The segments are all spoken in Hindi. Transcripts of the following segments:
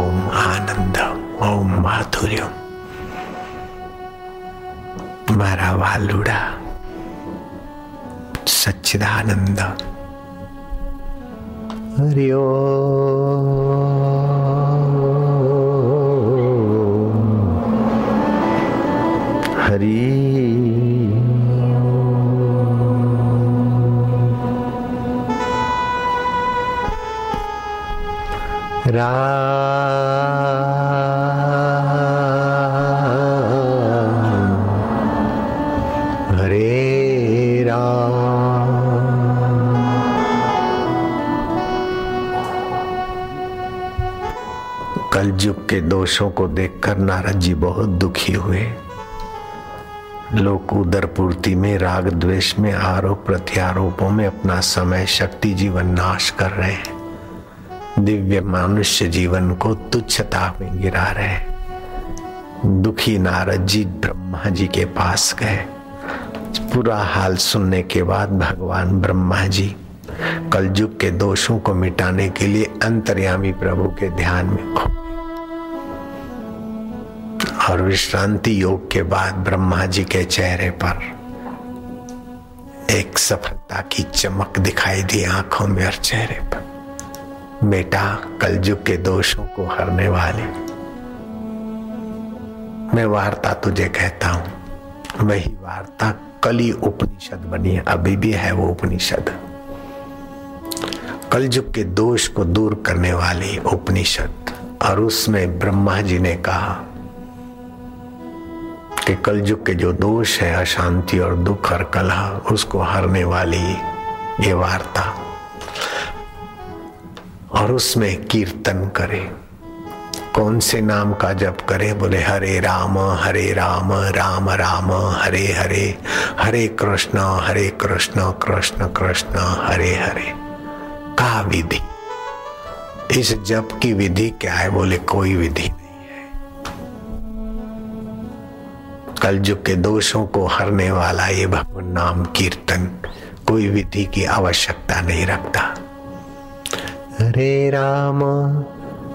ओम आनंदम ओम माधुर्यम। मारा वालुड़ा सच्चिदानंद। हरिओ हरी Ra कलयुग के दोषों को देखकर नारद जी बहुत दुखी हुए। लोग उदर पूर्ति में, राग द्वेष में, आरोप प्रत्यारोपों में अपना समय, शक्ति जीवन नाश कर रहे हैं। दिव्य मनुष्य जीवन को तुच्छता में गिरा रहे दुखी नारद जी ब्रह्मा जी के पास गए। पूरा हाल सुनने के बाद भगवान ब्रह्मा जी कलयुग के दोषों को मिटाने के लिए अंतर्यामी प्रभु के ध्यान में खो और विश्रांति योग के बाद ब्रह्मा जी के चेहरे पर एक सफलता की चमक दिखाई दी आँखों में और चेहरे पर। बेटा, कलयुग के दोषों को हरने वाले। मैं वार्ता तुझे कहता हूँ। वही वार्ता कली उपनिषद बनी है अभी भी है वो उपनिषद। कलयुग के दोष को दूर करने वाली उपनिषद। और उसमें ब्रह्मा जी ने कहा कि कलयुग के जो दोष है, अशांति और दुख और कलह, उसको हरने वाली ये वार्ता। और उसमें कीर्तन करे। कौन से नाम का जप करे? बोले, हरे राम हरे राम राम राम, हरे हरे हरे कृष्ण हरे कृष्ण कृष्ण कृष्ण, हरे हरे। का विधि? इस जप की विधि क्या है? बोले, कोई विधि कलयुग के दोषों को हरने वाला ये भगवान नाम कीर्तन कोई विधि की आवश्यकता नहीं रखता। हरे राम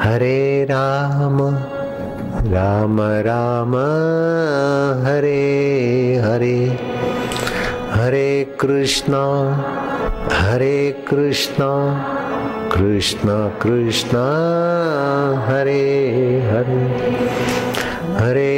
हरे राम राम राम, हरे हरे। हरे कृष्णा हरे कृष्णा, कृष्ण कृष्ण, हरे हरे। हरे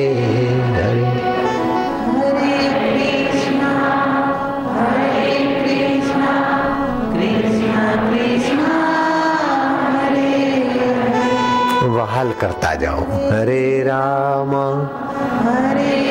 वहाल करता जाऊँ। हरे राम। हरे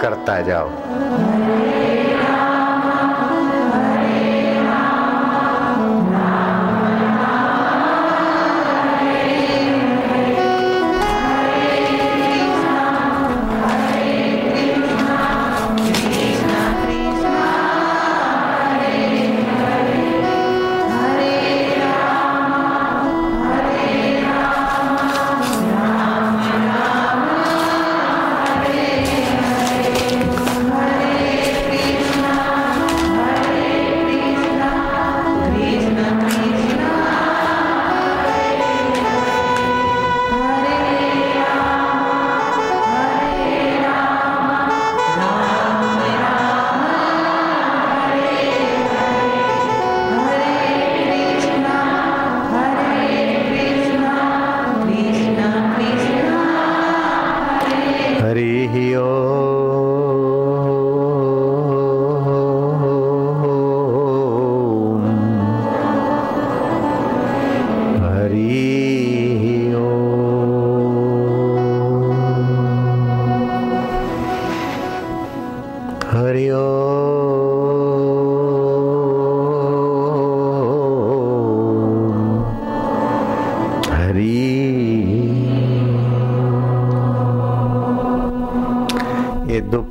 करता जाओ।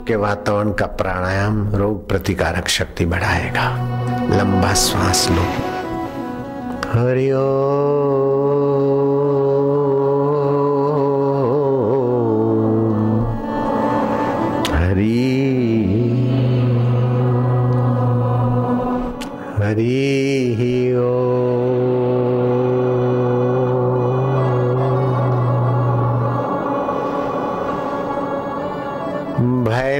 के वातावरण का प्राणायाम रोग प्रतिकारक शक्ति बढ़ाएगा। लंबा श्वास लो। हरिओ हरी। हरी।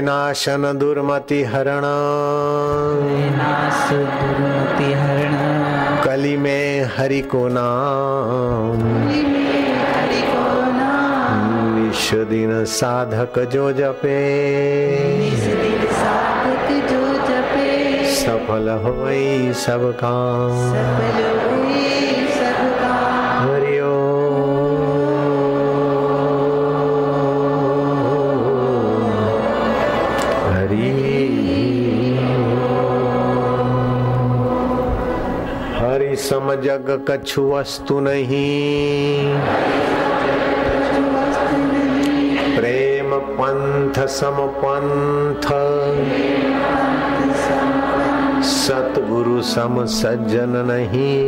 ओ भयनाशन दुर्मति हरण दुर्मति हरण कली में हरि को नाम हरि निश दिन साधक जो जपे दिन साधक जो जपे सफल हो सब काम जग कछु वस्तु नहीं। प्रेम पंथ सम पंथ। सतगुरु सम सज्जन नहीं।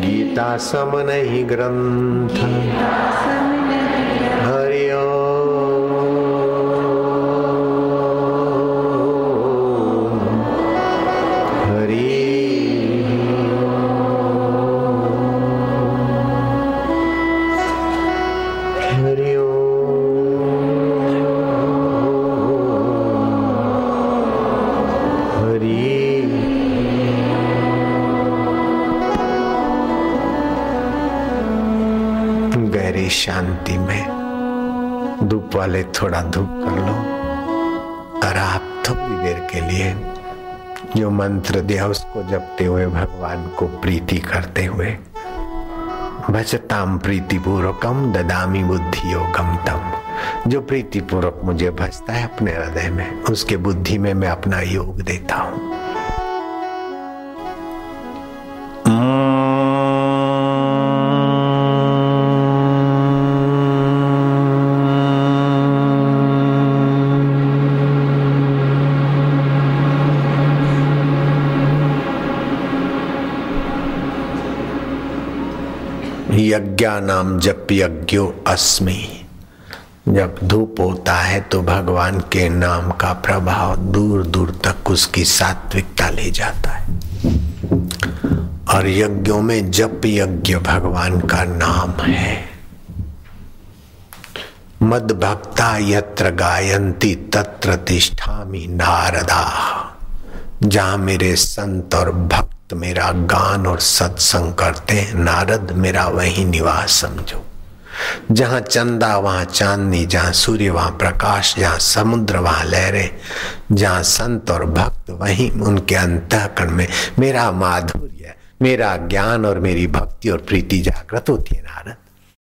गीता सम नहीं ग्रंथ। गहरी शांति में। धूप वाले थोड़ा धूप कर लो। और आप थोड़ी देर के लिए जो मंत्र दिया, उसको जपते हुए भगवान को प्रीति करते हुए। भजताम प्रीति पूर्वकम ददामी बुद्धि योगम तम जो प्रीति पूर्वक मुझे भजता है अपने हृदय में, उसके बुद्धि में मैं अपना योग देता हूँ। यज्ञा नाम जप यज्ञो अस्मि। जब धूप होता है तो भगवान के नाम का प्रभाव दूर दूर तक उसकी सात्विकता ले जाता है। और यज्ञों में जप यज्ञ भगवान का नाम है। मद भक्ता यत्र गायंती तत्र तिष्ठामि नारदा। जहाँ मेरे संत और भक्त मेरा गान और सत्संग करते हैं। नारद, मेरा वही निवास समझो। जहाँ चंदा, वहाँ चांदनी, जहाँ सूर्य, वहाँ प्रकाश, जहाँ समुद्र, वहाँ लहरें, जहाँ संत और भक्त, वहीं उनके अंतःकरण में मेरा माधुर्य, मेरा ज्ञान और मेरी भक्ति और प्रीति जागृत होती है नारद।